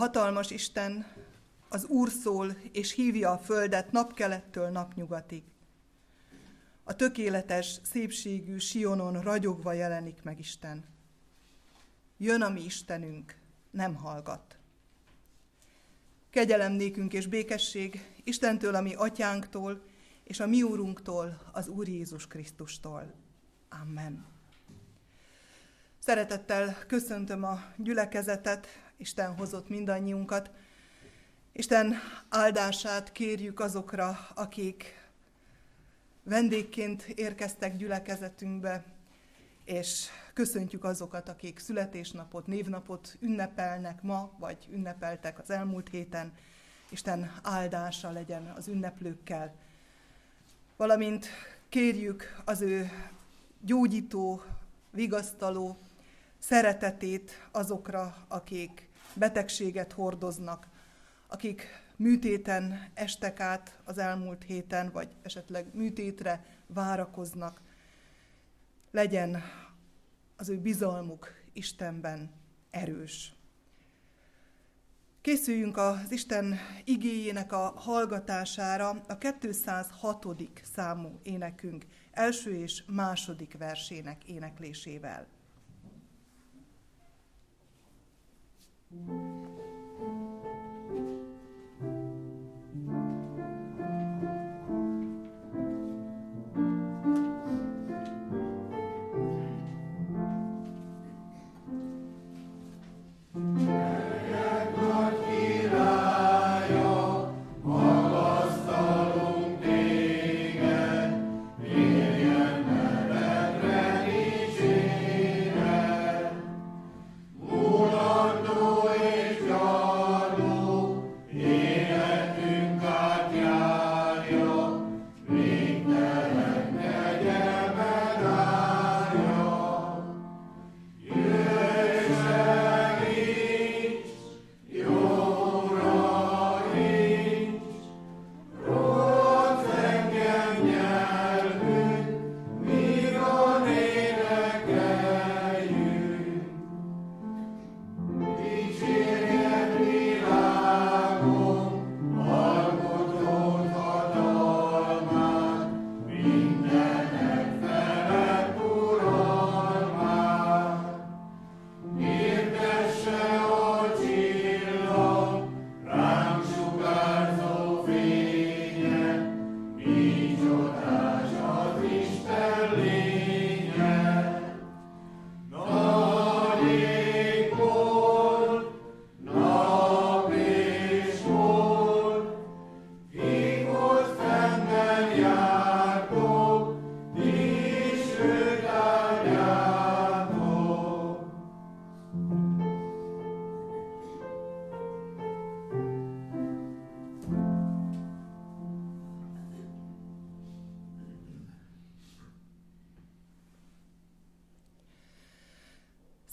hatalmas Isten, az Úr szól és hívja a földet napkelettől napnyugatig. A tökéletes, szépségű Sionon ragyogva jelenik meg Isten. Jön a mi Istenünk, nem hallgat. Kegyelem nékünk és békesség Istentől, a mi atyánktól, és a mi úrunktól, az Úr Jézus Krisztustól. Amen. Szeretettel köszöntöm a gyülekezetet, Isten hozott mindannyiunkat. Isten áldását kérjük azokra, akik vendégként érkeztek gyülekezetünkbe, és köszöntjük azokat, akik születésnapot, névnapot ünnepelnek ma, vagy ünnepeltek az elmúlt héten. Isten áldása legyen az ünneplőkkel. Valamint kérjük az ő gyógyító, vigasztaló szeretetét azokra, akik betegséget hordoznak, akik műtéten estek át az elmúlt héten, vagy esetleg műtétre várakoznak. Legyen az ő bizalmuk Istenben erős. Készüljünk az Isten igéjének a hallgatására a 206. számú énekünk első és második versének éneklésével. Mm-hmm.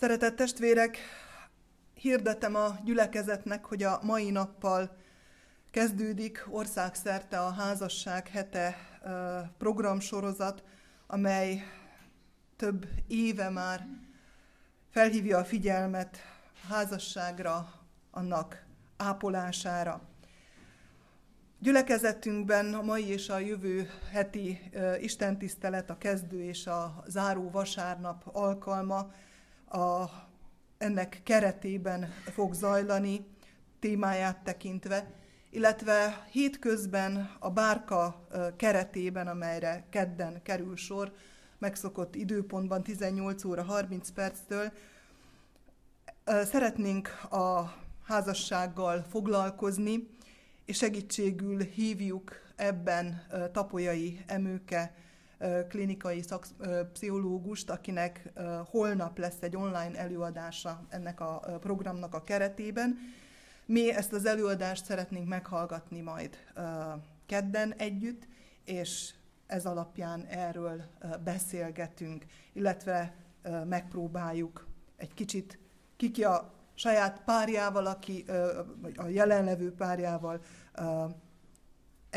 Szeretett testvérek, hirdetem a gyülekezetnek, hogy a mai nappal kezdődik országszerte a házasság hete programsorozat, amely több éve már felhívja a figyelmet a házasságra, annak ápolására. Gyülekezetünkben a mai és a jövő heti istentisztelet, a kezdő és a záró vasárnap alkalma a, ennek keretében fog zajlani, témáját tekintve, illetve hétközben a bárka keretében, amelyre kedden kerül sor, megszokott időpontban 18 óra 30 perctől, szeretnénk a házassággal foglalkozni, és segítségül hívjuk ebben Tapolyai Emőke klinikai szakpszichológust, akinek holnap lesz egy online előadása ennek a programnak a keretében. Mi ezt az előadást szeretnénk meghallgatni majd kedden együtt, és ez alapján erről beszélgetünk, illetve megpróbáljuk egy kicsit kiki a saját párjával, aki, a jelenlevő párjával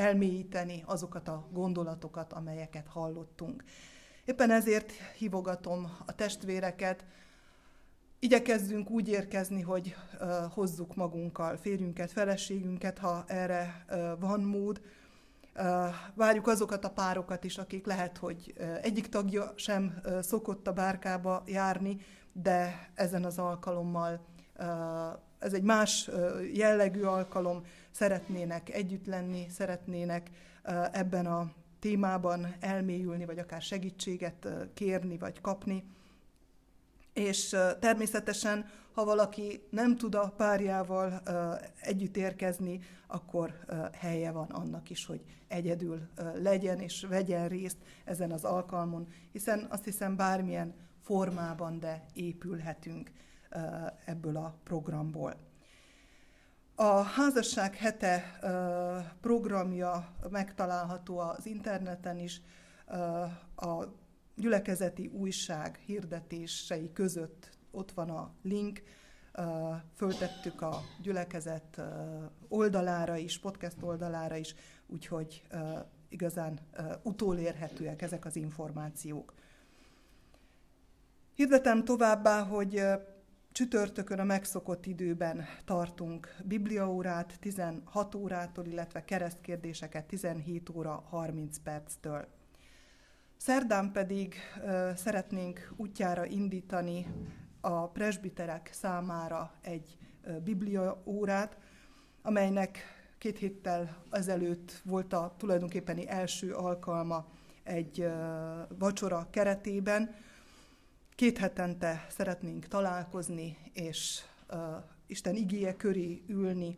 elmélyíteni azokat a gondolatokat, amelyeket hallottunk. Éppen ezért hívogatom a testvéreket, Igyekezzünk úgy érkezni, hogy hozzuk magunkkal férjünket, feleségünket, ha erre van mód. Várjuk azokat a párokat is, akik lehet, hogy egyik tagja sem szokott a bárkába járni, de ezen az alkalommal ez egy más jellegű alkalom, szeretnének együtt lenni, szeretnének ebben a témában elmélyülni, vagy akár segítséget kérni, vagy kapni. És természetesen, ha valaki nem tud a párjával együtt érkezni, akkor helye van annak is, hogy egyedül legyen és vegyen részt ezen az alkalmon, hiszen azt hiszem bármilyen formában, de épülhetünk ebből a programból. A házasság hete programja megtalálható az interneten is, a gyülekezeti újság hirdetései között ott van a link, föltettük a gyülekezet oldalára is, podcast oldalára is, úgyhogy igazán utólérhetőek ezek az információk. Hirdetem továbbá, hogy Csütörtökön a megszokott időben tartunk bibliaórát 16 órától, illetve keresztkérdéseket 17 óra 30 perctől. Szerdán pedig ö, szeretnénk útjára indítani a presbiterek számára egy ö, bibliaórát, amelynek két héttel ezelőtt volt a tulajdonképpeni első alkalma egy ö, vacsora keretében, Két hetente szeretnénk találkozni, és uh, Isten igéje köré ülni,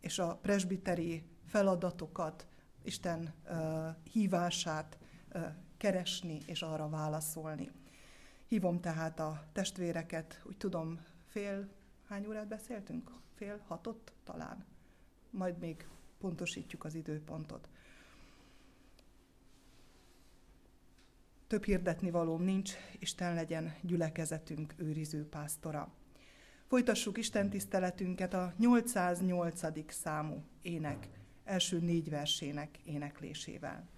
és a presbiteri feladatokat, Isten uh, hívását uh, keresni, és arra válaszolni. Hívom tehát a testvéreket, úgy tudom, fél, hány órát beszéltünk? Fél hatot talán. Majd még pontosítjuk az időpontot. Több hirdetni valóm nincs, Isten legyen gyülekezetünk őriző pásztora. Folytassuk Isten tiszteletünket a 808. számú ének első négy versének éneklésével.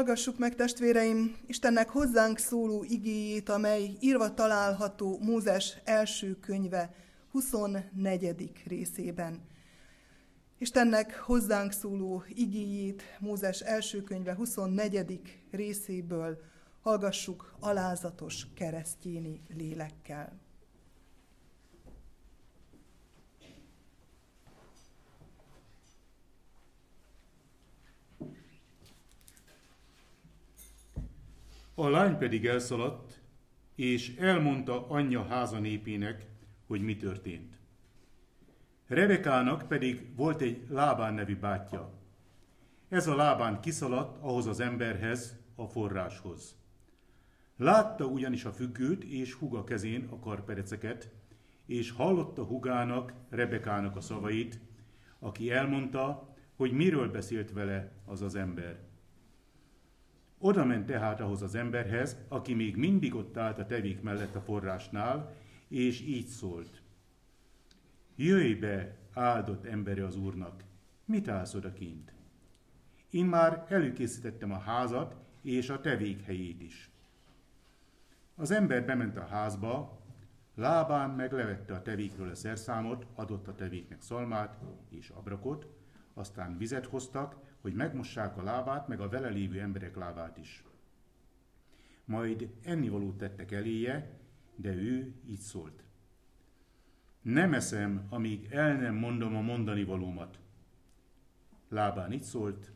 Hallgassuk meg, testvéreim, Istennek hozzánk szóló igéjét, amely írva található Mózes első könyve 24. részében. Istennek hozzánk szóló igéjét Mózes első könyve 24. részéből hallgassuk alázatos keresztjéni lélekkel. A lány pedig elszaladt, és elmondta anyja háza népének, hogy mi történt. Rebekának pedig volt egy Lábán nevű bátyja. Ez a Lábán kiszaladt ahhoz az emberhez, a forráshoz. Látta ugyanis a függőt és huga kezén a karpereceket, és hallotta hugának, Rebekának a szavait, aki elmondta, hogy miről beszélt vele az az ember. Oda ment tehát ahhoz az emberhez, aki még mindig ott állt a tevék mellett a forrásnál, és így szólt. Jöjj be, áldott embere az Úrnak, mit állsz odakint? Én már előkészítettem a házat és a tevék helyét is. Az ember bement a házba, lábán meglevette a tevékről a szerszámot, adott a tevéknek szalmát és abrakot, aztán vizet hoztak, hogy megmossák a lábát, meg a vele lévő emberek lábát is. Majd ennivalót tettek eléje, de ő így szólt. Nem eszem, amíg el nem mondom a mondani valómat. Lábán így szólt,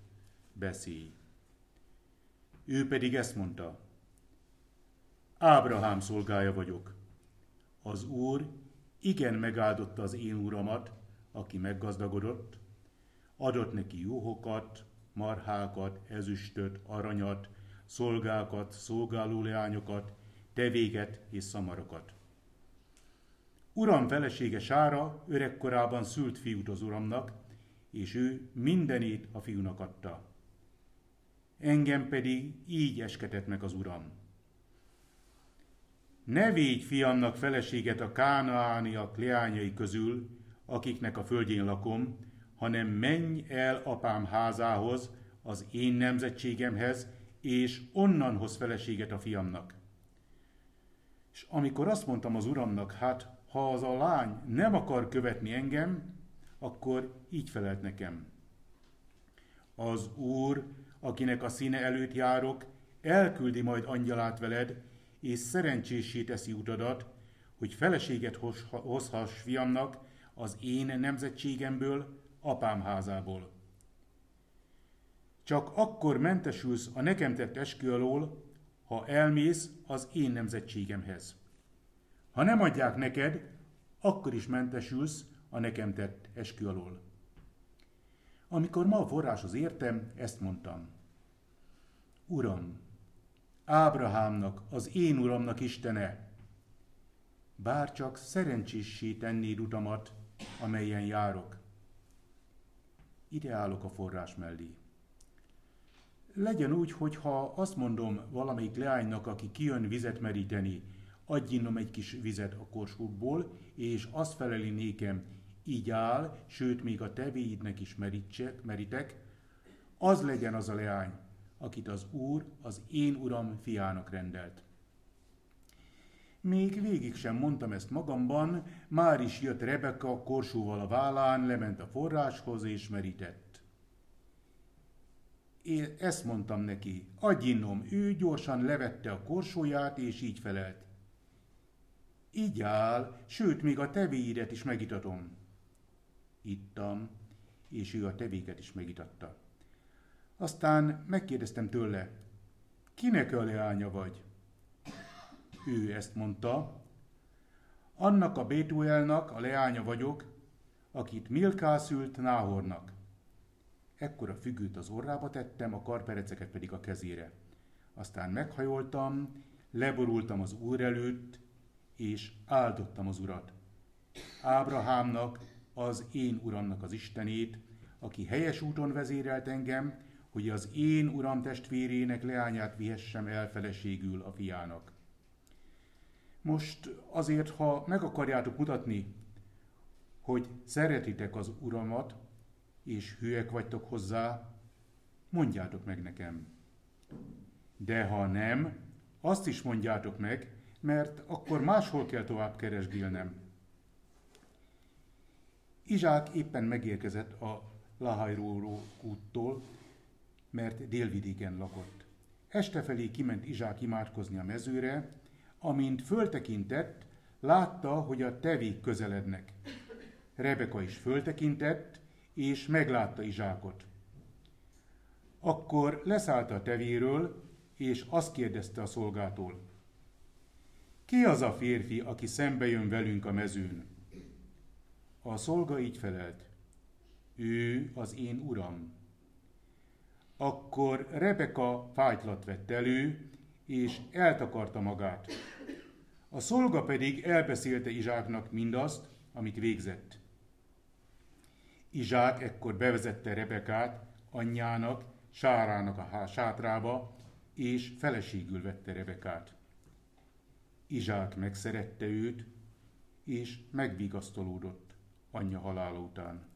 beszélj. Ő pedig ezt mondta, Ábrahám szolgája vagyok. Az Úr igen megáldotta az én uramat, aki meggazdagodott, adott neki juhokat, marhákat, ezüstöt, aranyat, szolgákat, szolgálóleányokat, tevéget és szamarokat. Uram felesége Sára öregkorában szült fiút az uramnak, és ő mindenét a fiúnak adta. Engem pedig így esketett meg az uram. Ne védj fiamnak feleséget a kánaániak leányai közül, akiknek a földjén lakom, hanem menj el apám házához, az én nemzetségemhez, és onnan hoz feleséget a fiamnak. És amikor azt mondtam az uramnak, hát ha az a lány nem akar követni engem, akkor így felelt nekem. Az Úr, akinek a színe előtt járok, elküldi majd angyalát veled, és szerencsésé teszi utadat, hogy feleséget hozhass fiamnak az én nemzetségemből, apám házából. Csak akkor mentesülsz a nekem tett eskü alól, ha elmész az én nemzetségemhez. Ha nem adják neked, akkor is mentesülsz a nekem tett eskü alól. Amikor ma a forráshoz értem, ezt mondtam. Uram, Ábrahámnak, az én uramnak Istene, bár csak szerencsésé tennéd utamat, amelyen járok. Ide állok a forrás mellé. Legyen úgy, hogy ha azt mondom valamelyik leánynak, aki kijön vizet meríteni, adj innom egy kis vizet a korsókból, és azt feleli nékem, így áll, sőt még a tevéidnek is merítsek, merítek, az legyen az a leány, akit az Úr, az én Uram fiának rendelt. Még végig sem mondtam ezt magamban, már is jött Rebeka korsóval a vállán, lement a forráshoz és merített. Én ezt mondtam neki, adj innom, ő gyorsan levette a korsóját, és így felelt. Így áll, sőt, még a tevéidet is megitatom. Ittam, és ő a tevéket is megitatta. Aztán megkérdeztem tőle, kinek a leánya vagy? Ő ezt mondta, annak a Bétuelnak a leánya vagyok, akit Milká szült Náhornak. Ekkor a függőt az orrába tettem, a karpereceket pedig a kezére. Aztán meghajoltam, leborultam az úr előtt, és áldottam az urat. Ábrahámnak, az én uramnak az Istenét, aki helyes úton vezérelt engem, hogy az én uram testvérének leányát vihessem el feleségül a fiának. Most azért, ha meg akarjátok mutatni, hogy szeretitek az uramat, és hülyek vagytok hozzá, mondjátok meg nekem. De ha nem, azt is mondjátok meg, mert akkor máshol kell tovább keresgélnem. Izsák éppen megérkezett a Lahajró úttól, mert délvidéken lakott. Este felé kiment Izsák imádkozni a mezőre, amint föltekintett, látta, hogy a tevék közelednek. Rebeka is föltekintett, és meglátta Izsákot. Akkor leszállt a tevéről, és azt kérdezte a szolgától. Ki az a férfi, aki szembe jön velünk a mezőn? A szolga így felelt. Ő az én uram. Akkor Rebeka fájtlat vett elő, és eltakarta magát. A szolga pedig elbeszélte Izsáknak mindazt, amit végzett. Izsák ekkor bevezette Rebekát anyjának, Sárának a sátrába, és feleségül vette Rebekát. Izsák megszerette őt, és megvigasztalódott anyja halála után.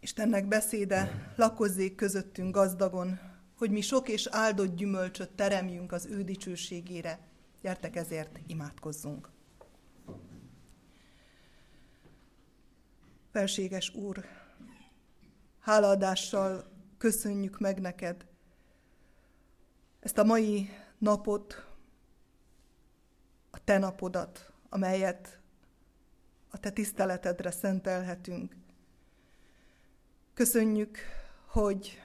Istennek beszéde lakozzék közöttünk gazdagon, hogy mi sok és áldott gyümölcsöt teremjünk az ő dicsőségére. Gyertek ezért, imádkozzunk. Felséges Úr, hálaadással köszönjük meg neked ezt a mai napot, a te napodat, amelyet a te tiszteletedre szentelhetünk. Köszönjük, hogy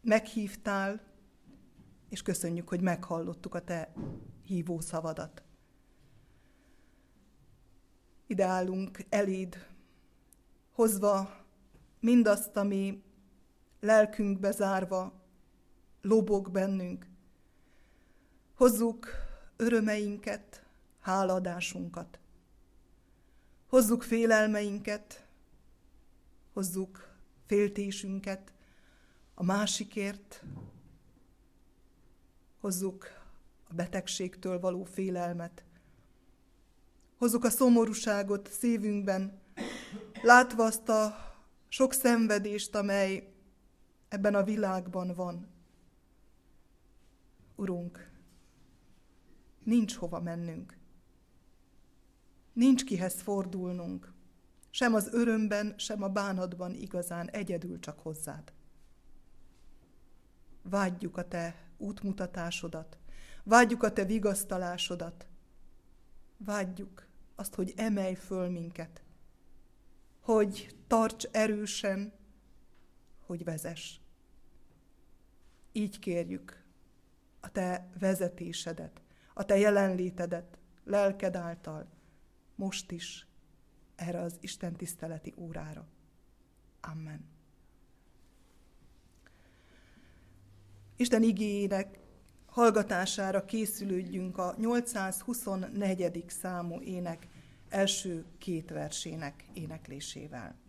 meghívtál, és köszönjük, hogy meghallottuk a te hívó szavadat. Ide állunk eléd, hozva mindazt, ami lelkünkbe zárva lobog bennünk. Hozzuk örömeinket, háladásunkat. Hozzuk félelmeinket, hozzuk féltésünket a másikért, hozzuk a betegségtől való félelmet, hozzuk a szomorúságot szívünkben, látva azt a sok szenvedést, amely ebben a világban van. Urunk, nincs hova mennünk, nincs kihez fordulnunk, sem az örömben, sem a bánatban igazán egyedül csak hozzád. Vágyjuk a te útmutatásodat, vágyjuk a te vigasztalásodat, vágyjuk azt, hogy emelj föl minket, hogy tarts erősen, hogy vezess. Így kérjük a te vezetésedet, a te jelenlétedet, lelked által, most is, erre az Isten tiszteleti órára. Amen. Isten igényének hallgatására készülődjünk a 824. számú ének első két versének éneklésével.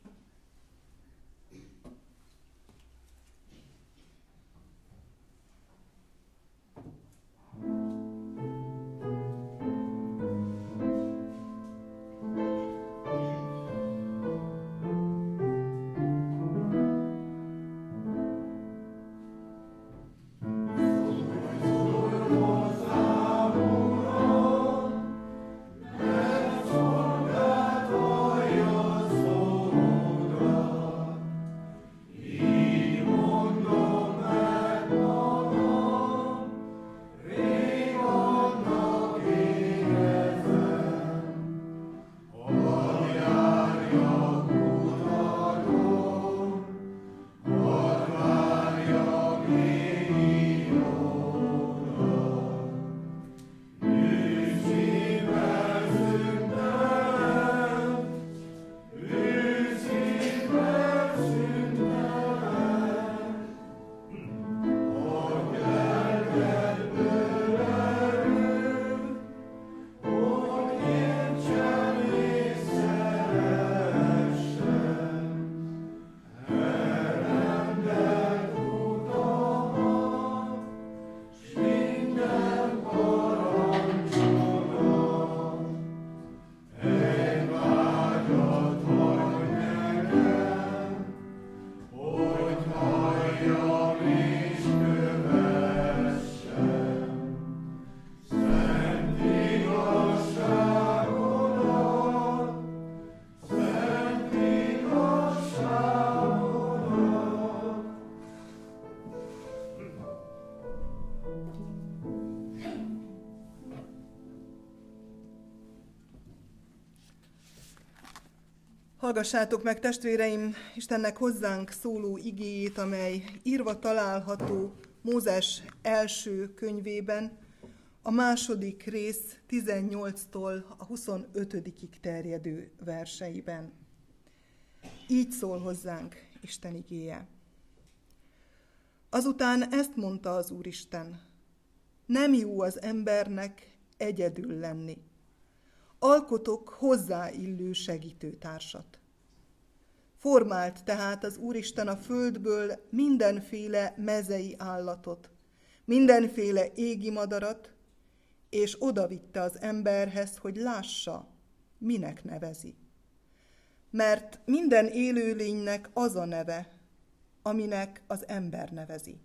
Hallgassátok meg, testvéreim, Istennek hozzánk szóló igéjét, amely írva található Mózes első könyvében, a második rész 18-tól a 25-ig terjedő verseiben. Így szól hozzánk Isten igéje. Azután ezt mondta az Úristen, nem jó az embernek egyedül lenni alkotok hozzáillő segítőtársat. Formált tehát az Úristen a földből mindenféle mezei állatot, mindenféle égi madarat, és odavitte az emberhez, hogy lássa, minek nevezi. Mert minden élőlénynek az a neve, aminek az ember nevezi.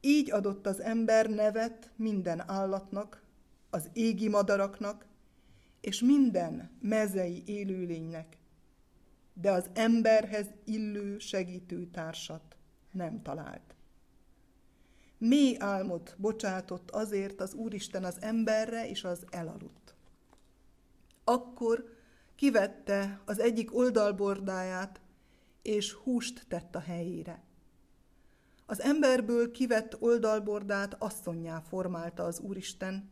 Így adott az ember nevet minden állatnak, az égi madaraknak, és minden mezei élőlénynek, de az emberhez illő segítőtársat nem talált. Mély álmot bocsátott azért az Úristen az emberre, és az elaludt. Akkor kivette az egyik oldalbordáját, és húst tett a helyére. Az emberből kivett oldalbordát asszonyá formálta az Úristen,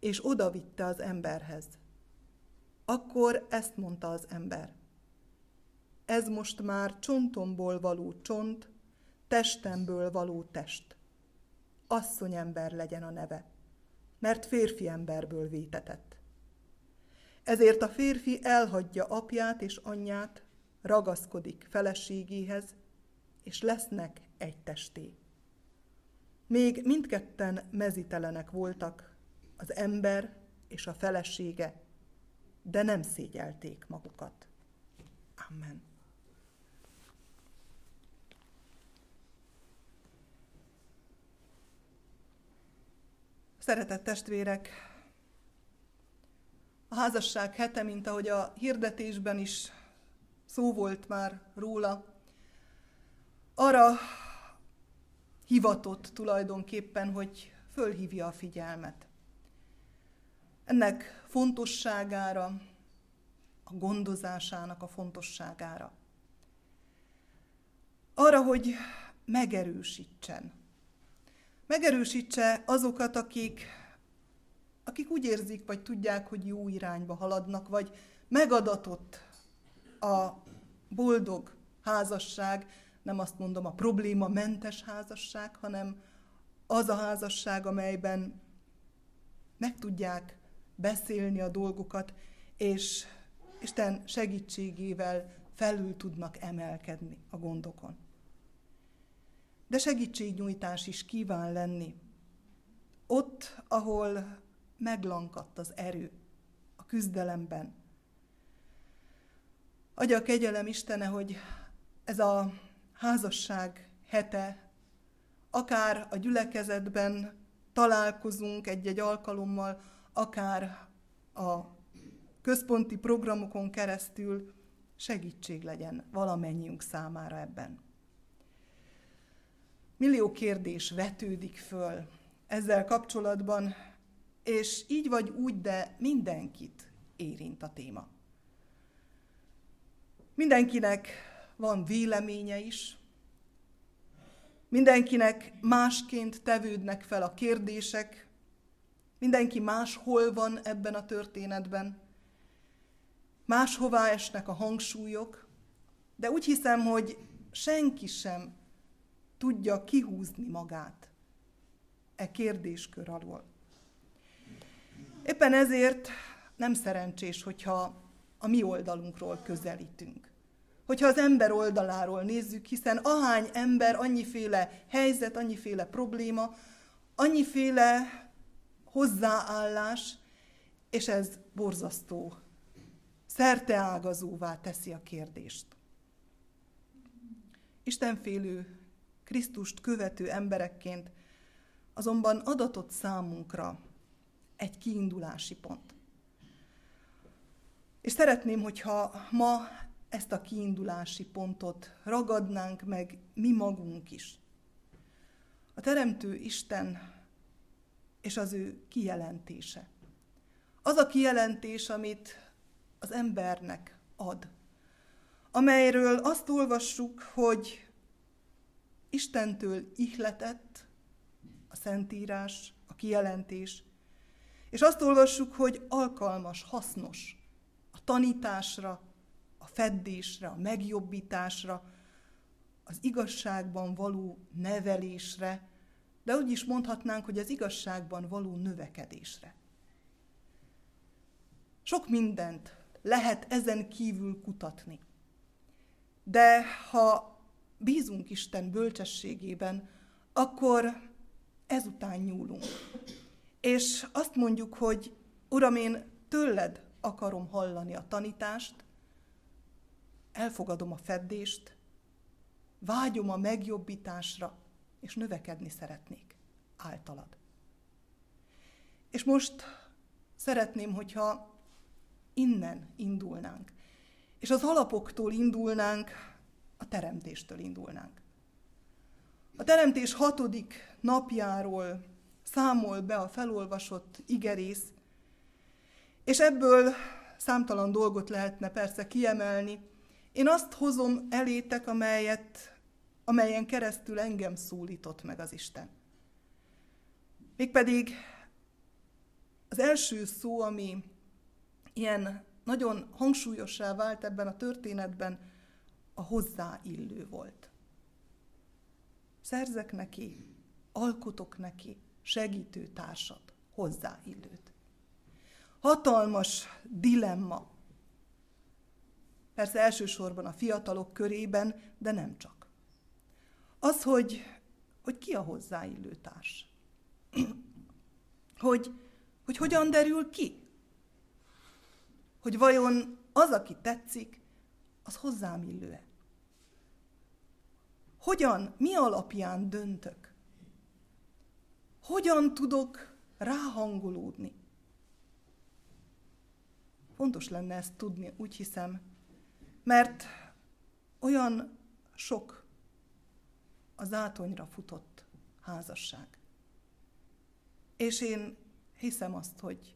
és odavitte az emberhez. Akkor ezt mondta az ember. Ez most már csontomból való csont, testemből való test. Asszonyember legyen a neve, mert férfi emberből vétetett. Ezért a férfi elhagyja apját és anyját, ragaszkodik feleségéhez, és lesznek egy testé. Még mindketten mezitelenek voltak, az ember és a felesége, de nem szégyelték magukat. Amen. Szeretett testvérek, a házasság hete, mint ahogy a hirdetésben is szó volt már róla, arra hivatott tulajdonképpen, hogy fölhívja a figyelmet. Ennek fontosságára, a gondozásának a fontosságára. Arra, hogy megerősítsen. Megerősítse azokat, akik, akik úgy érzik, vagy tudják, hogy jó irányba haladnak, vagy megadatott a boldog házasság, nem azt mondom a probléma mentes házasság, hanem az a házasság, amelyben meg tudják beszélni a dolgokat, és Isten segítségével felül tudnak emelkedni a gondokon. De segítségnyújtás is kíván lenni. Ott, ahol meglankadt az erő a küzdelemben. Adja a kegyelem Istene, hogy ez a házasság hete, akár a gyülekezetben találkozunk egy-egy alkalommal, akár a központi programokon keresztül segítség legyen valamennyiünk számára ebben. Millió kérdés vetődik föl ezzel kapcsolatban, és így vagy úgy, de mindenkit érint a téma. Mindenkinek van véleménye is, mindenkinek másként tevődnek fel a kérdések, Mindenki máshol van ebben a történetben. Máshová esnek a hangsúlyok, de úgy hiszem, hogy senki sem tudja kihúzni magát e kérdéskör alól. Éppen ezért nem szerencsés, hogyha a mi oldalunkról közelítünk. Hogyha az ember oldaláról nézzük, hiszen ahány ember, annyiféle helyzet, annyiféle probléma, annyiféle hozzáállás, és ez borzasztó, szerteágazóvá teszi a kérdést. Istenfélő, Krisztust követő emberekként azonban adatott számunkra egy kiindulási pont. És szeretném, hogyha ma ezt a kiindulási pontot ragadnánk meg mi magunk is. A Teremtő Isten és az ő kijelentése. Az a kijelentés, amit az embernek ad, amelyről azt olvassuk, hogy Istentől ihletett a Szentírás, a kijelentés, és azt olvassuk, hogy alkalmas, hasznos a tanításra, a feddésre, a megjobbításra, az igazságban való nevelésre, de úgy is mondhatnánk, hogy az igazságban való növekedésre. Sok mindent lehet ezen kívül kutatni. De ha bízunk Isten bölcsességében, akkor ezután nyúlunk. És azt mondjuk, hogy Uram, én tőled akarom hallani a tanítást, elfogadom a feddést, vágyom a megjobbításra, és növekedni szeretnék általad. És most szeretném, hogyha innen indulnánk, és az alapoktól indulnánk, a teremtéstől indulnánk. A teremtés hatodik napjáról számol be a felolvasott igerész, és ebből számtalan dolgot lehetne persze kiemelni. Én azt hozom elétek, amelyet, amelyen keresztül engem szólított meg az Isten. Mégpedig az első szó, ami ilyen nagyon hangsúlyossá vált ebben a történetben, a hozzáillő volt. Szerzek neki, alkotok neki segítő társat, hozzáillőt. Hatalmas dilemma. Persze elsősorban a fiatalok körében, de nem csak. Az, hogy, hogy ki a hozzáillő társ. hogy, hogy hogyan derül ki, hogy vajon az, aki tetszik, az hozzám illő-e? Hogyan, mi alapján döntök? Hogyan tudok ráhangolódni? Fontos lenne ezt tudni, úgy hiszem, mert olyan sok az átonyra futott házasság. És én hiszem azt, hogy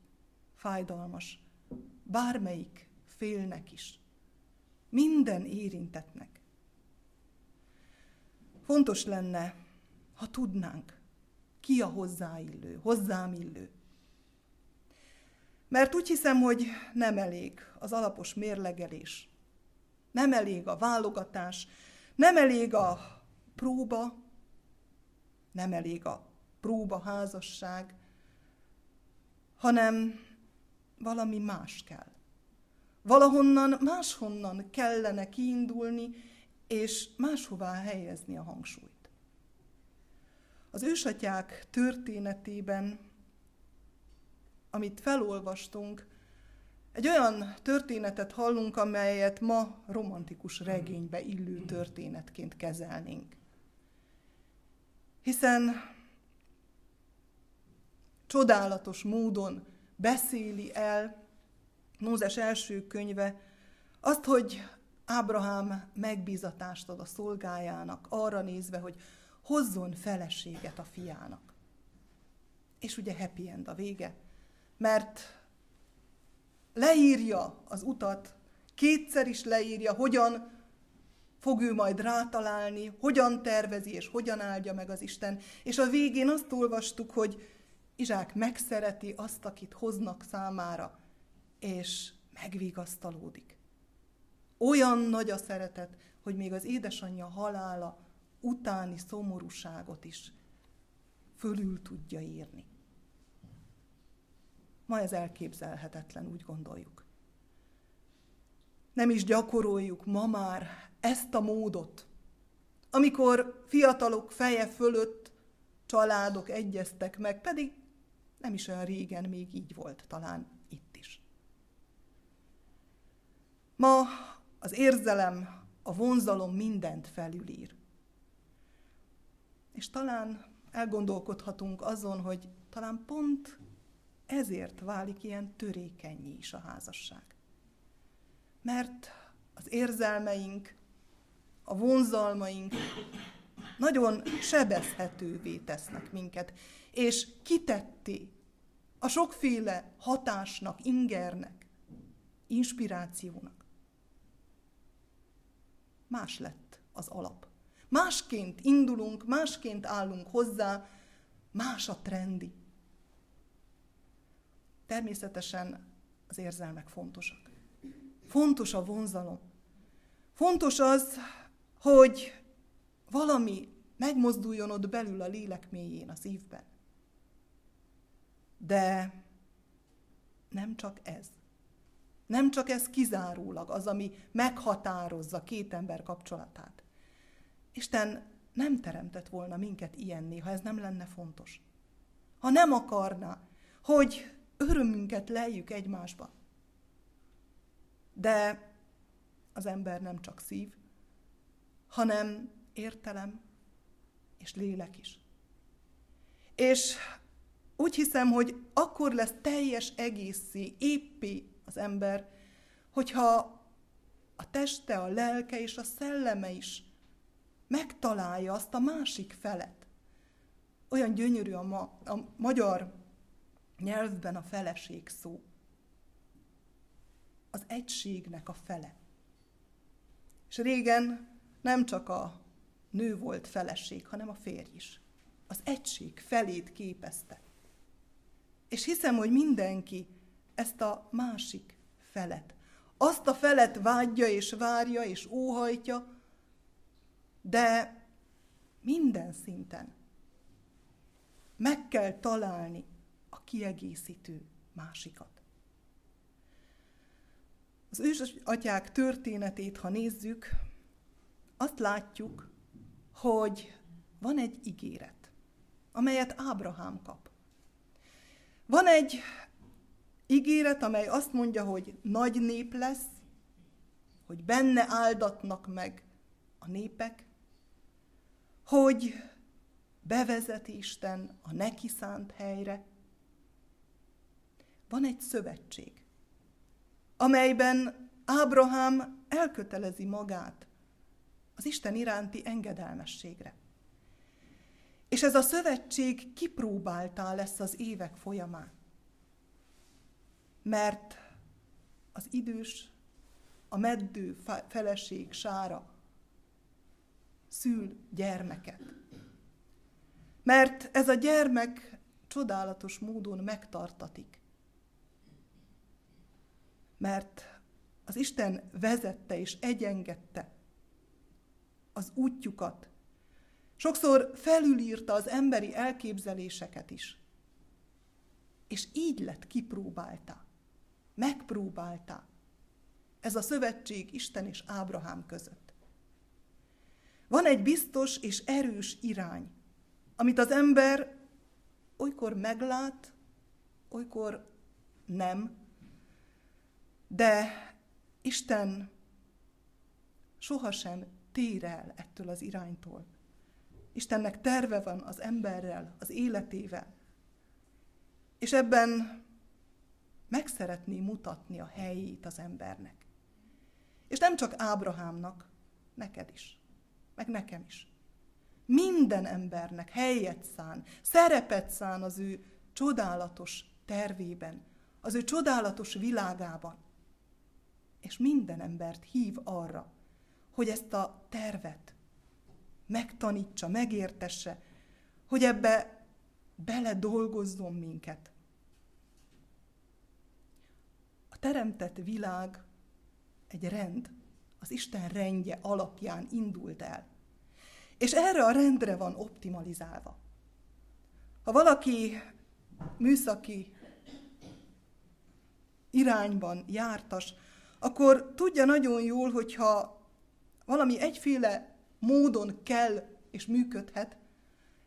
fájdalmas bármelyik félnek is, minden érintetnek. Fontos lenne, ha tudnánk, ki a hozzáillő, hozzám illő. Mert úgy hiszem, hogy nem elég az alapos mérlegelés, nem elég a válogatás, nem elég a próba, nem elég a próba házasság, hanem valami más kell. Valahonnan, máshonnan kellene kiindulni, és máshová helyezni a hangsúlyt. Az ősatyák történetében, amit felolvastunk, egy olyan történetet hallunk, amelyet ma romantikus regénybe illő történetként kezelnénk. Hiszen csodálatos módon beszéli el Mózes első könyve azt, hogy Ábrahám megbízatást ad a szolgájának, arra nézve, hogy hozzon feleséget a fiának. És ugye happy end a vége, mert leírja az utat, kétszer is leírja, hogyan fog ő majd rátalálni, hogyan tervezi és hogyan áldja meg az Isten. És a végén azt olvastuk, hogy Izsák megszereti azt, akit hoznak számára, és megvigasztalódik. Olyan nagy a szeretet, hogy még az édesanyja halála utáni szomorúságot is fölül tudja írni. Ma ez elképzelhetetlen, úgy gondoljuk. Nem is gyakoroljuk ma már ezt a módot, amikor fiatalok feje fölött családok egyeztek meg, pedig nem is olyan régen még így volt talán itt is. Ma az érzelem, a vonzalom mindent felülír. És talán elgondolkodhatunk azon, hogy talán pont ezért válik ilyen törékenyé is a házasság. Mert az érzelmeink, a vonzalmaink nagyon sebezhetővé tesznek minket, és kitetté a sokféle hatásnak, ingernek, inspirációnak. Más lett az alap. Másként indulunk, másként állunk hozzá, más a trendi. Természetesen az érzelmek fontosak. Fontos a vonzalom. Fontos az, hogy valami megmozduljon ott belül a lélek mélyén, a szívben. De nem csak ez. Nem csak ez kizárólag az, ami meghatározza két ember kapcsolatát. Isten nem teremtett volna minket ilyenné, ha ez nem lenne fontos. Ha nem akarná, hogy örömünket lejjük egymásba. De az ember nem csak szív, hanem értelem és lélek is. És úgy hiszem, hogy akkor lesz teljes egészé, éppé az ember, hogyha a teste, a lelke és a szelleme is megtalálja azt a másik felet. Olyan gyönyörű a, ma, a magyar nyelvben a feleség szó. Az egységnek a fele. És régen nem csak a nő volt feleség, hanem a férj is. Az egység felét képezte. És hiszem, hogy mindenki ezt a másik felet, azt a felet vágyja és várja és óhajtja, de minden szinten meg kell találni a kiegészítő másikat. Az ős atyák történetét, ha nézzük, azt látjuk, hogy van egy ígéret, amelyet Ábrahám kap. Van egy ígéret, amely azt mondja, hogy nagy nép lesz, hogy benne áldatnak meg a népek, hogy bevezet Isten a neki szánt helyre. Van egy szövetség, amelyben Ábrahám elkötelezi magát az Isten iránti engedelmességre. És ez a szövetség kipróbáltá lesz az évek folyamán. Mert az idős, a meddő feleség sára szül gyermeket. Mert ez a gyermek csodálatos módon megtartatik. Mert az Isten vezette és egyengedte az útjukat. Sokszor felülírta az emberi elképzeléseket is. És így lett kipróbálta, megpróbálta. Ez a szövetség Isten és Ábrahám között. Van egy biztos és erős irány, amit az ember olykor meglát, olykor nem, de Isten sohasem tér el ettől az iránytól. Istennek terve van az emberrel, az életével. És ebben meg szeretné mutatni a helyét az embernek. És nem csak Ábrahámnak, neked is, meg nekem is. Minden embernek helyet szán, szerepet szán az ő csodálatos tervében, az ő csodálatos világában. És minden embert hív arra, hogy ezt a tervet megtanítsa, megértesse, hogy ebbe bele dolgozzon minket. A teremtett világ egy rend, az Isten rendje alapján indult el. És erre a rendre van optimalizálva. Ha valaki műszaki irányban jártas, akkor tudja nagyon jól, hogyha valami egyféle módon kell és működhet,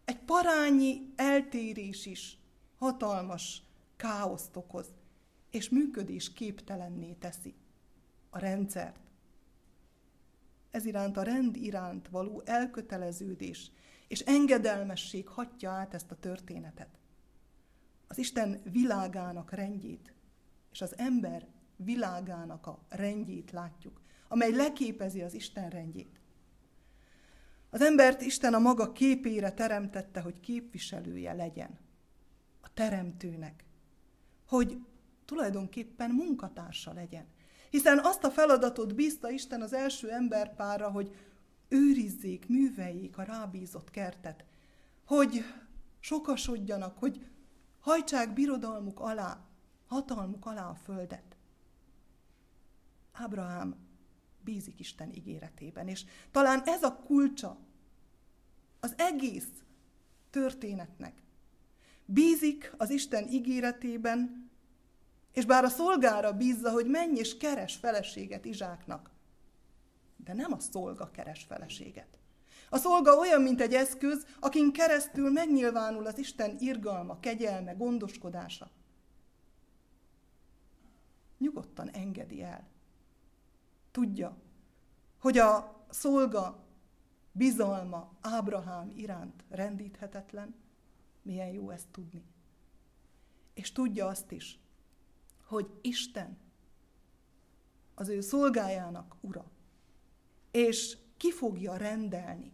egy parányi eltérés is hatalmas káoszt okoz, és működés képtelenné teszi a rendszert. Ez iránt a rend iránt való elköteleződés és engedelmesség hatja át ezt a történetet. Az Isten világának rendjét és az ember világának a rendjét látjuk amely leképezi az Isten rendjét. Az embert Isten a maga képére teremtette, hogy képviselője legyen a teremtőnek, hogy tulajdonképpen munkatársa legyen. Hiszen azt a feladatot bízta Isten az első emberpárra, hogy őrizzék, műveljék a rábízott kertet, hogy sokasodjanak, hogy hajtsák birodalmuk alá, hatalmuk alá a földet. Ábrahám bízik Isten ígéretében, és talán ez a kulcsa az egész történetnek. Bízik az Isten ígéretében, és bár a szolgára bízza, hogy menj és keres feleséget Izsáknak, de nem a szolga keres feleséget. A szolga olyan, mint egy eszköz, akin keresztül megnyilvánul az Isten irgalma, kegyelme, gondoskodása. Nyugodtan engedi el. Tudja, hogy a szolga bizalma Ábrahám iránt rendíthetetlen, milyen jó ezt tudni. És tudja azt is, hogy Isten az ő szolgájának ura, és ki fogja rendelni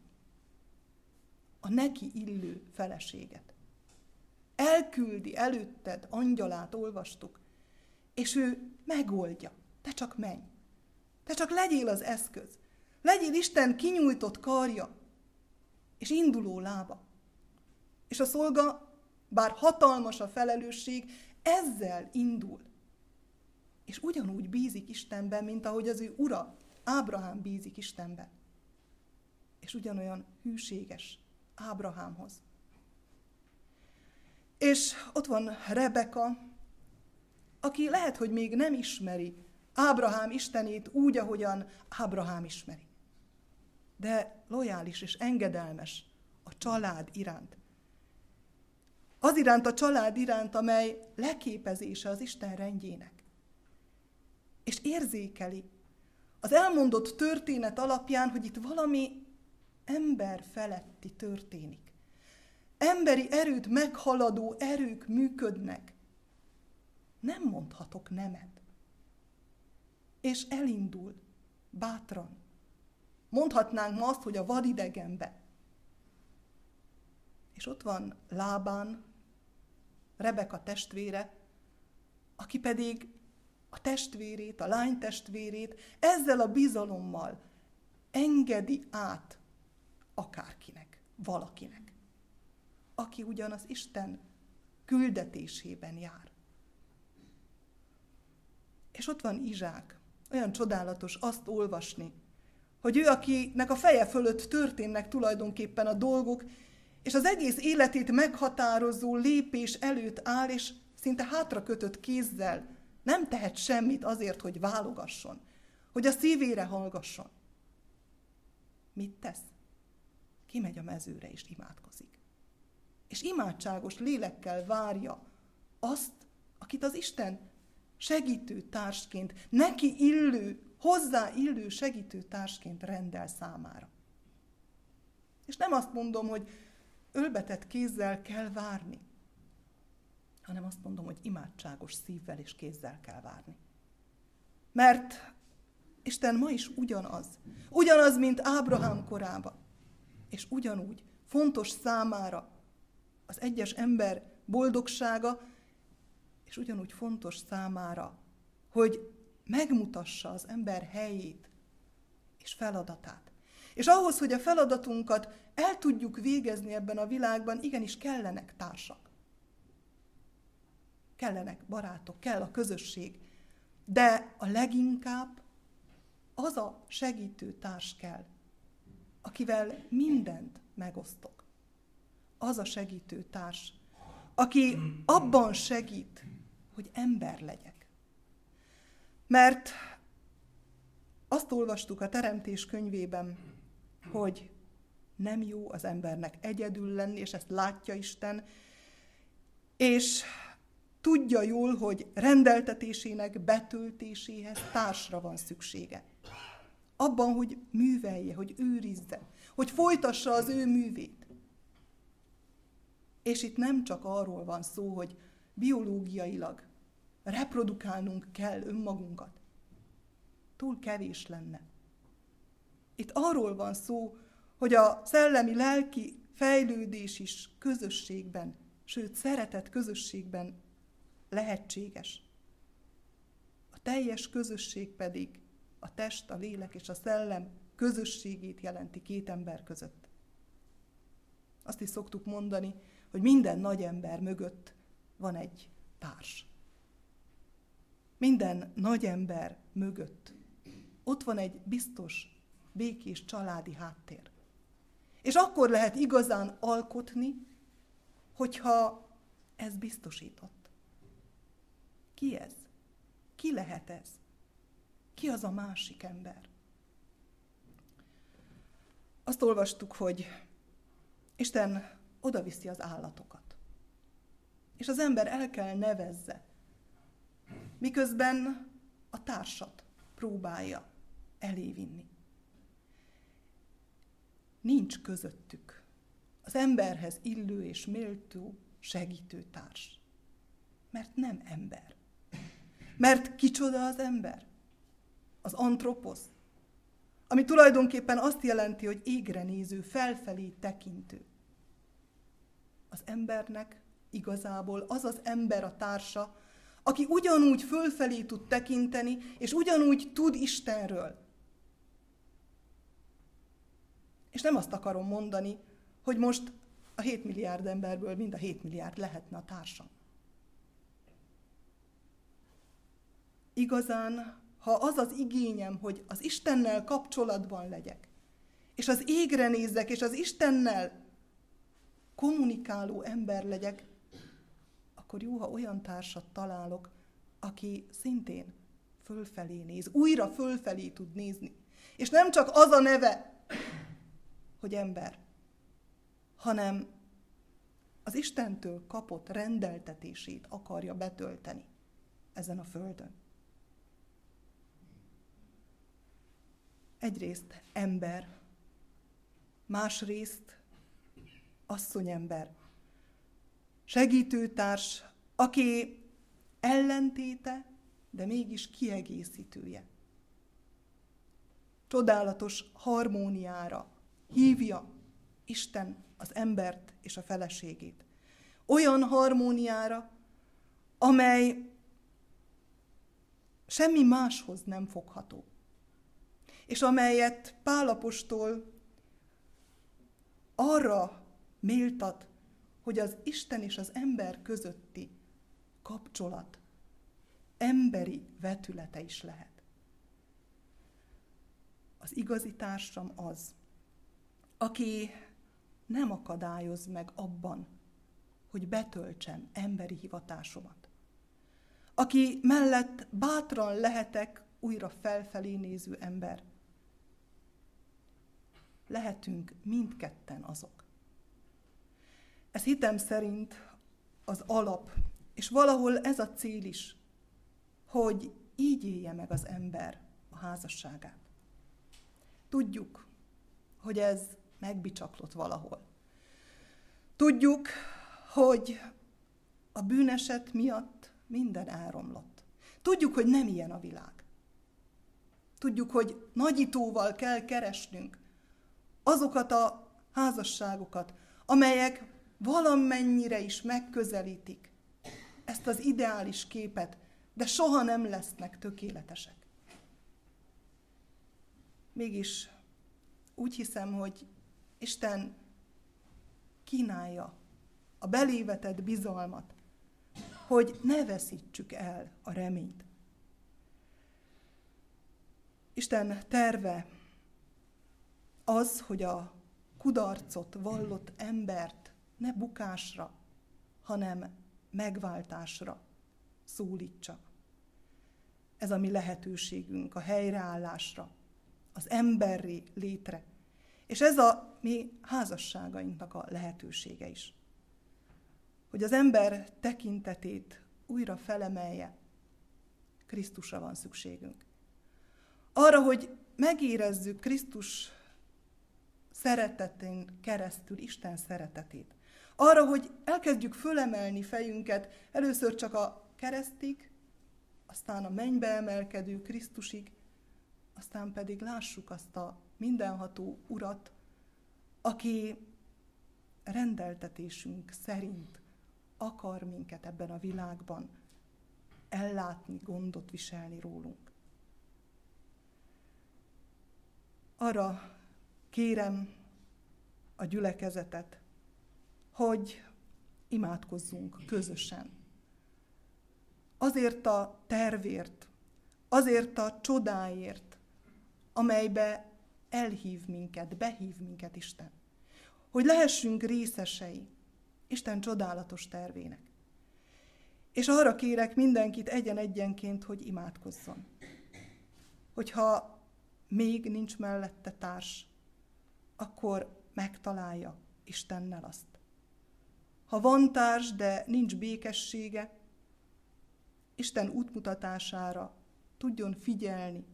a neki illő feleséget. Elküldi előtted angyalát, olvastuk, és ő megoldja. Te csak menj. Te csak legyél az eszköz. Legyél Isten kinyújtott karja, és induló lába. És a szolga, bár hatalmas a felelősség, ezzel indul. És ugyanúgy bízik Istenben, mint ahogy az ő ura, Ábrahám bízik Istenben. És ugyanolyan hűséges Ábrahámhoz. És ott van Rebeka, aki lehet, hogy még nem ismeri Ábrahám Istenét úgy, ahogyan Ábrahám ismeri. De lojális és engedelmes a család iránt. Az iránt a család iránt, amely leképezése az Isten rendjének. És érzékeli az elmondott történet alapján, hogy itt valami ember feletti történik. Emberi erőt meghaladó erők működnek. Nem mondhatok nemet. És elindul, bátran. Mondhatnánk ma azt, hogy a vadidegenbe. És ott van Lábán, Rebeka testvére, aki pedig a testvérét, a lány testvérét ezzel a bizalommal engedi át akárkinek, valakinek, aki ugyanaz Isten küldetésében jár. És ott van Izsák. Olyan csodálatos azt olvasni, hogy ő, akinek a feje fölött történnek tulajdonképpen a dolgok, és az egész életét meghatározó lépés előtt áll, és szinte hátra kötött kézzel nem tehet semmit azért, hogy válogasson, hogy a szívére hallgasson. Mit tesz? Kimegy a mezőre és imádkozik. És imádságos lélekkel várja azt, akit az Isten segítő társként, neki illő, hozzá illő segítő társként rendel számára. És nem azt mondom, hogy ölbetett kézzel kell várni, hanem azt mondom, hogy imádságos szívvel és kézzel kell várni. Mert Isten ma is ugyanaz. Ugyanaz, mint Ábrahám korában. És ugyanúgy fontos számára az egyes ember boldogsága, és ugyanúgy fontos számára, hogy megmutassa az ember helyét és feladatát. És ahhoz, hogy a feladatunkat el tudjuk végezni ebben a világban, igenis kellenek társak kellenek barátok, kell a közösség. De a leginkább az a segítő társ kell, akivel mindent megosztok. Az a segítő társ, aki abban segít, hogy ember legyek. Mert azt olvastuk a Teremtés könyvében, hogy nem jó az embernek egyedül lenni, és ezt látja Isten, és Tudja jól, hogy rendeltetésének betöltéséhez társra van szüksége. Abban, hogy művelje, hogy őrizze, hogy folytassa az ő művét. És itt nem csak arról van szó, hogy biológiailag reprodukálnunk kell önmagunkat. Túl kevés lenne. Itt arról van szó, hogy a szellemi-lelki fejlődés is közösségben, sőt szeretett közösségben lehetséges. A teljes közösség pedig a test, a lélek és a szellem közösségét jelenti két ember között. Azt is szoktuk mondani, hogy minden nagy ember mögött van egy társ. Minden nagy ember mögött ott van egy biztos, békés családi háttér. És akkor lehet igazán alkotni, hogyha ez biztosított. Ki ez? Ki lehet ez? Ki az a másik ember? Azt olvastuk, hogy Isten odaviszi az állatokat. És az ember el kell nevezze, miközben a társat próbálja elévinni. Nincs közöttük az emberhez illő és méltó segítőtárs. Mert nem ember. Mert kicsoda az ember? Az antroposz. Ami tulajdonképpen azt jelenti, hogy égre néző, felfelé tekintő. Az embernek igazából az az ember a társa, aki ugyanúgy fölfelé tud tekinteni, és ugyanúgy tud Istenről. És nem azt akarom mondani, hogy most a 7 milliárd emberből mind a 7 milliárd lehetne a társam. Igazán, ha az az igényem, hogy az Istennel kapcsolatban legyek, és az égre nézzek, és az Istennel kommunikáló ember legyek, akkor jó, ha olyan társat találok, aki szintén fölfelé néz, újra fölfelé tud nézni. És nem csak az a neve, hogy ember, hanem az Istentől kapott rendeltetését akarja betölteni ezen a földön. Egyrészt ember, másrészt asszonyember, segítőtárs, aki ellentéte, de mégis kiegészítője. Csodálatos harmóniára hívja Isten az embert és a feleségét. Olyan harmóniára, amely semmi máshoz nem fogható. És amelyet Pálapostól arra méltat, hogy az Isten és az ember közötti kapcsolat emberi vetülete is lehet. Az igazi társam az, aki nem akadályoz meg abban, hogy betöltsem emberi hivatásomat. Aki mellett bátran lehetek újra felfelé néző ember. Lehetünk mindketten azok. Ez hitem szerint az alap, és valahol ez a cél is, hogy így élje meg az ember a házasságát. Tudjuk, hogy ez megbicsaklott valahol. Tudjuk, hogy a bűneset miatt minden elromlott. Tudjuk, hogy nem ilyen a világ. Tudjuk, hogy nagyítóval kell keresnünk azokat a házasságokat, amelyek valamennyire is megközelítik ezt az ideális képet, de soha nem lesznek tökéletesek. Mégis úgy hiszem, hogy Isten kínálja a belévetett bizalmat, hogy ne veszítsük el a reményt. Isten terve az, hogy a kudarcot vallott embert ne bukásra, hanem megváltásra szólítsa. Ez a mi lehetőségünk a helyreállásra, az emberi létre. És ez a mi házasságainknak a lehetősége is. Hogy az ember tekintetét újra felemelje, Krisztusra van szükségünk. Arra, hogy megérezzük Krisztus szeretetén keresztül Isten szeretetét. Arra, hogy elkezdjük fölemelni fejünket először csak a keresztig, aztán a mennybe emelkedő Krisztusig, aztán pedig lássuk azt a mindenható Urat, aki rendeltetésünk szerint akar minket ebben a világban ellátni, gondot viselni rólunk. Arra kérem a gyülekezetet, hogy imádkozzunk közösen. Azért a tervért, azért a csodáért, amelybe elhív minket, behív minket Isten. Hogy lehessünk részesei Isten csodálatos tervének. És arra kérek mindenkit egyen-egyenként, hogy imádkozzon. Hogyha még nincs mellette társ, akkor megtalálja Istennel azt. Ha van társ, de nincs békessége, Isten útmutatására tudjon figyelni,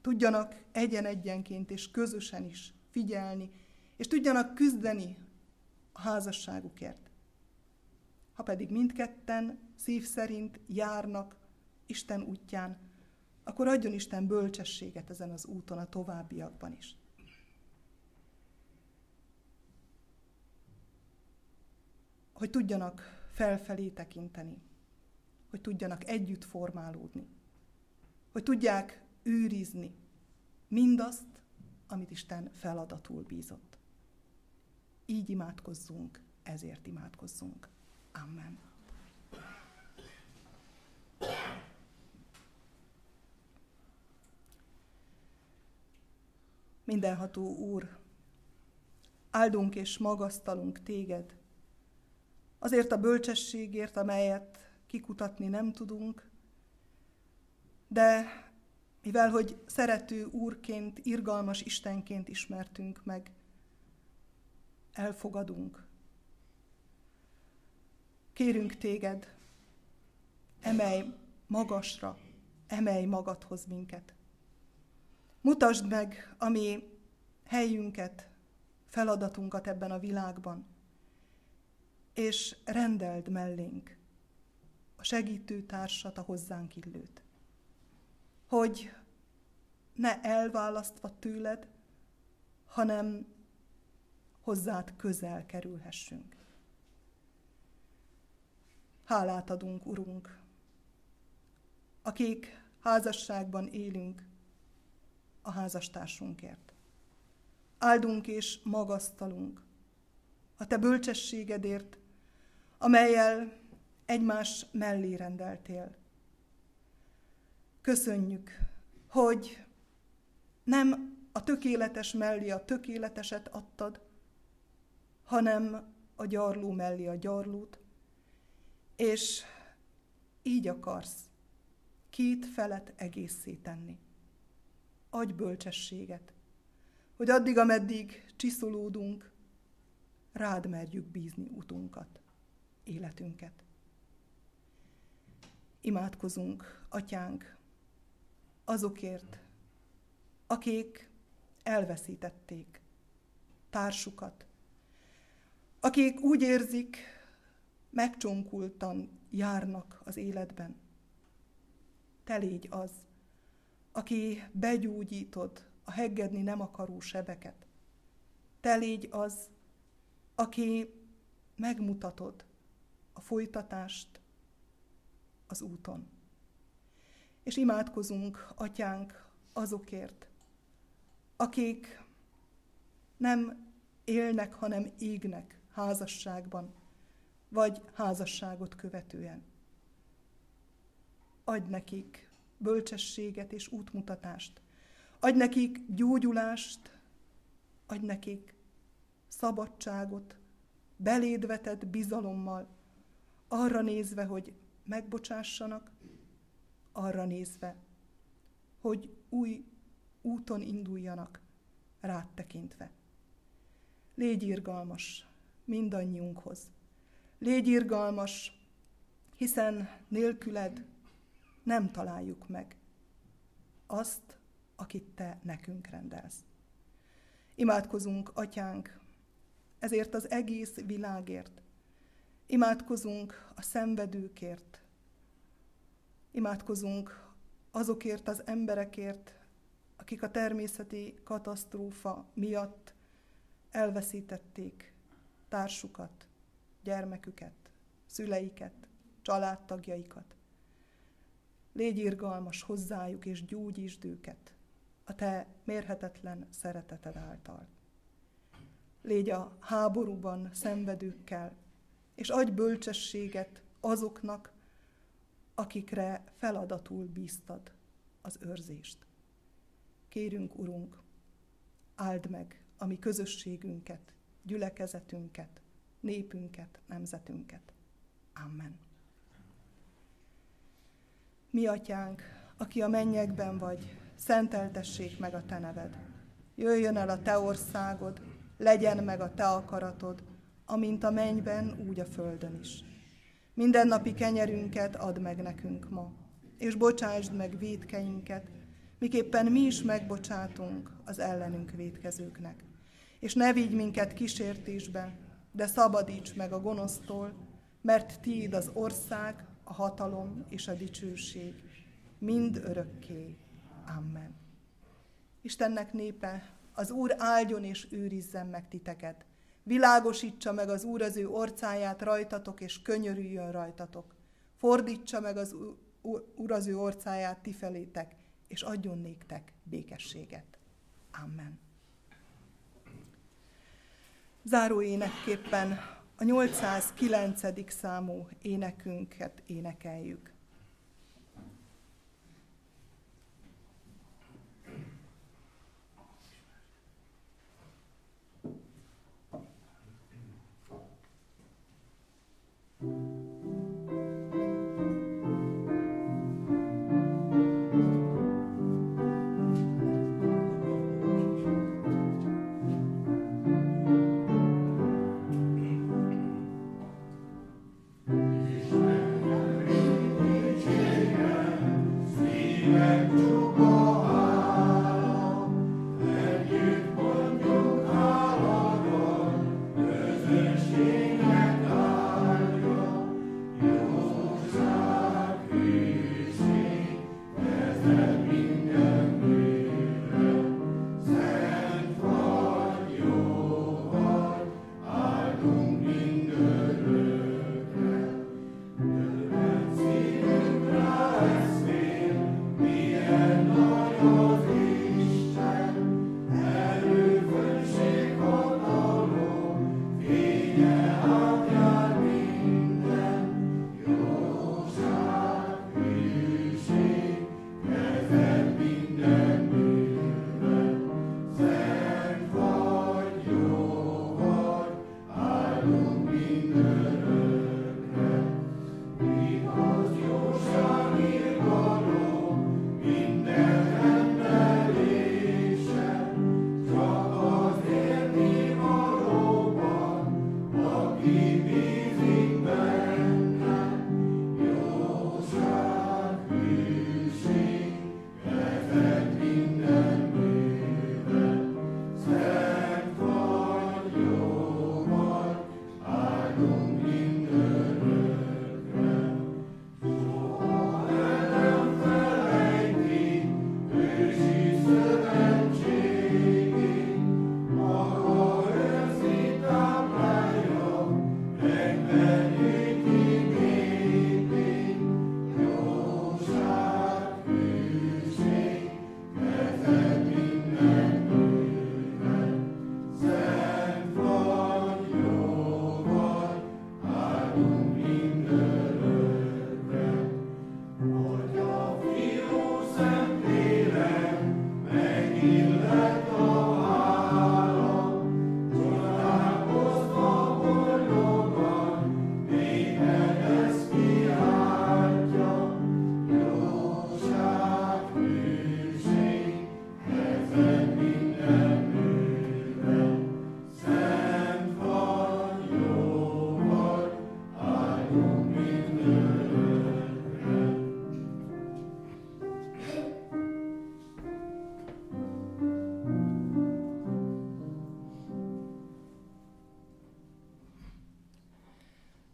tudjanak egyen-egyenként és közösen is figyelni, és tudjanak küzdeni a házasságukért. Ha pedig mindketten szív szerint járnak Isten útján, akkor adjon Isten bölcsességet ezen az úton a továbbiakban is. Hogy tudjanak felfelé tekinteni, hogy tudjanak együtt formálódni, hogy tudják őrizni mindazt, amit Isten feladatul bízott. Így imádkozzunk, ezért imádkozzunk. Amen. Mindenható Úr, áldunk és magasztalunk téged, azért a bölcsességért, amelyet kikutatni nem tudunk, de mivel hogy szerető úrként, irgalmas Istenként ismertünk meg, elfogadunk. Kérünk téged, emelj magasra, emelj magadhoz minket. Mutasd meg, ami helyünket, feladatunkat ebben a világban, és rendeld mellénk a segítő társat, a hozzánk illőt. Hogy ne elválasztva tőled, hanem hozzád közel kerülhessünk. Hálát adunk, Urunk, akik házasságban élünk a házastársunkért. Áldunk és magasztalunk a Te bölcsességedért, amelyel egymás mellé rendeltél. Köszönjük, hogy nem a tökéletes mellé a tökéleteset adtad, hanem a gyarló mellé a gyarlót, és így akarsz két felet egészé tenni. Adj bölcsességet, hogy addig, ameddig csiszolódunk, rád merjük bízni utunkat, életünket. Imádkozunk, atyánk, azokért, akik elveszítették társukat, akik úgy érzik, megcsonkultan járnak az életben. Te légy az, aki begyógyítod a heggedni nem akaró sebeket. Te légy az, aki megmutatod a folytatást az úton. És imádkozunk, atyánk, azokért, akik nem élnek, hanem égnek házasságban, vagy házasságot követően. Adj nekik bölcsességet és útmutatást. Adj nekik gyógyulást, adj nekik szabadságot, beléd bizalommal, arra nézve, hogy megbocsássanak, arra nézve, hogy új úton induljanak, rád tekintve. Légy irgalmas mindannyiunkhoz. Légy irgalmas, hiszen nélküled nem találjuk meg azt, akit te nekünk rendelsz. Imádkozunk, atyánk, ezért az egész világért. Imádkozunk a szenvedőkért. Imádkozunk azokért az emberekért, akik a természeti katasztrófa miatt elveszítették társukat, gyermeküket, szüleiket, családtagjaikat. Légy irgalmas hozzájuk, és gyógyítsd őket a te mérhetetlen szereteted által. Légy a háborúban szenvedőkkel, és adj bölcsességet azoknak, akikre feladatul bíztad az őrzést. Kérünk, Urunk, áld meg a mi közösségünket, gyülekezetünket, népünket, nemzetünket. Amen. Mi atyánk, aki a mennyekben vagy, szenteltessék meg a te neved. Jöjjön el a te országod, legyen meg a te akaratod, amint a mennyben, úgy a földön is. Minden napi kenyerünket add meg nekünk ma, és bocsásd meg védkeinket, miképpen mi is megbocsátunk az ellenünk védkezőknek. És ne vigy minket kísértésbe, de szabadíts meg a gonosztól, mert tiéd az ország, a hatalom és a dicsőség, mind örökké. Amen. Istennek népe, az Úr áldjon és őrizzen meg titeket. Világosítsa meg az Úr az ő orcáját rajtatok, és könyörüljön rajtatok. Fordítsa meg az Úr az ő orcáját ti felétek, és adjon néktek békességet. Amen. Záró énekképpen a 809. számú énekünket énekeljük.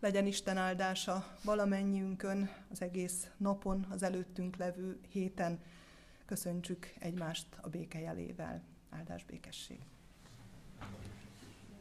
Legyen Isten áldása valamennyiünkön, az egész napon, az előttünk levő héten. Köszöntsük egymást a béke jelével. Áldás békesség.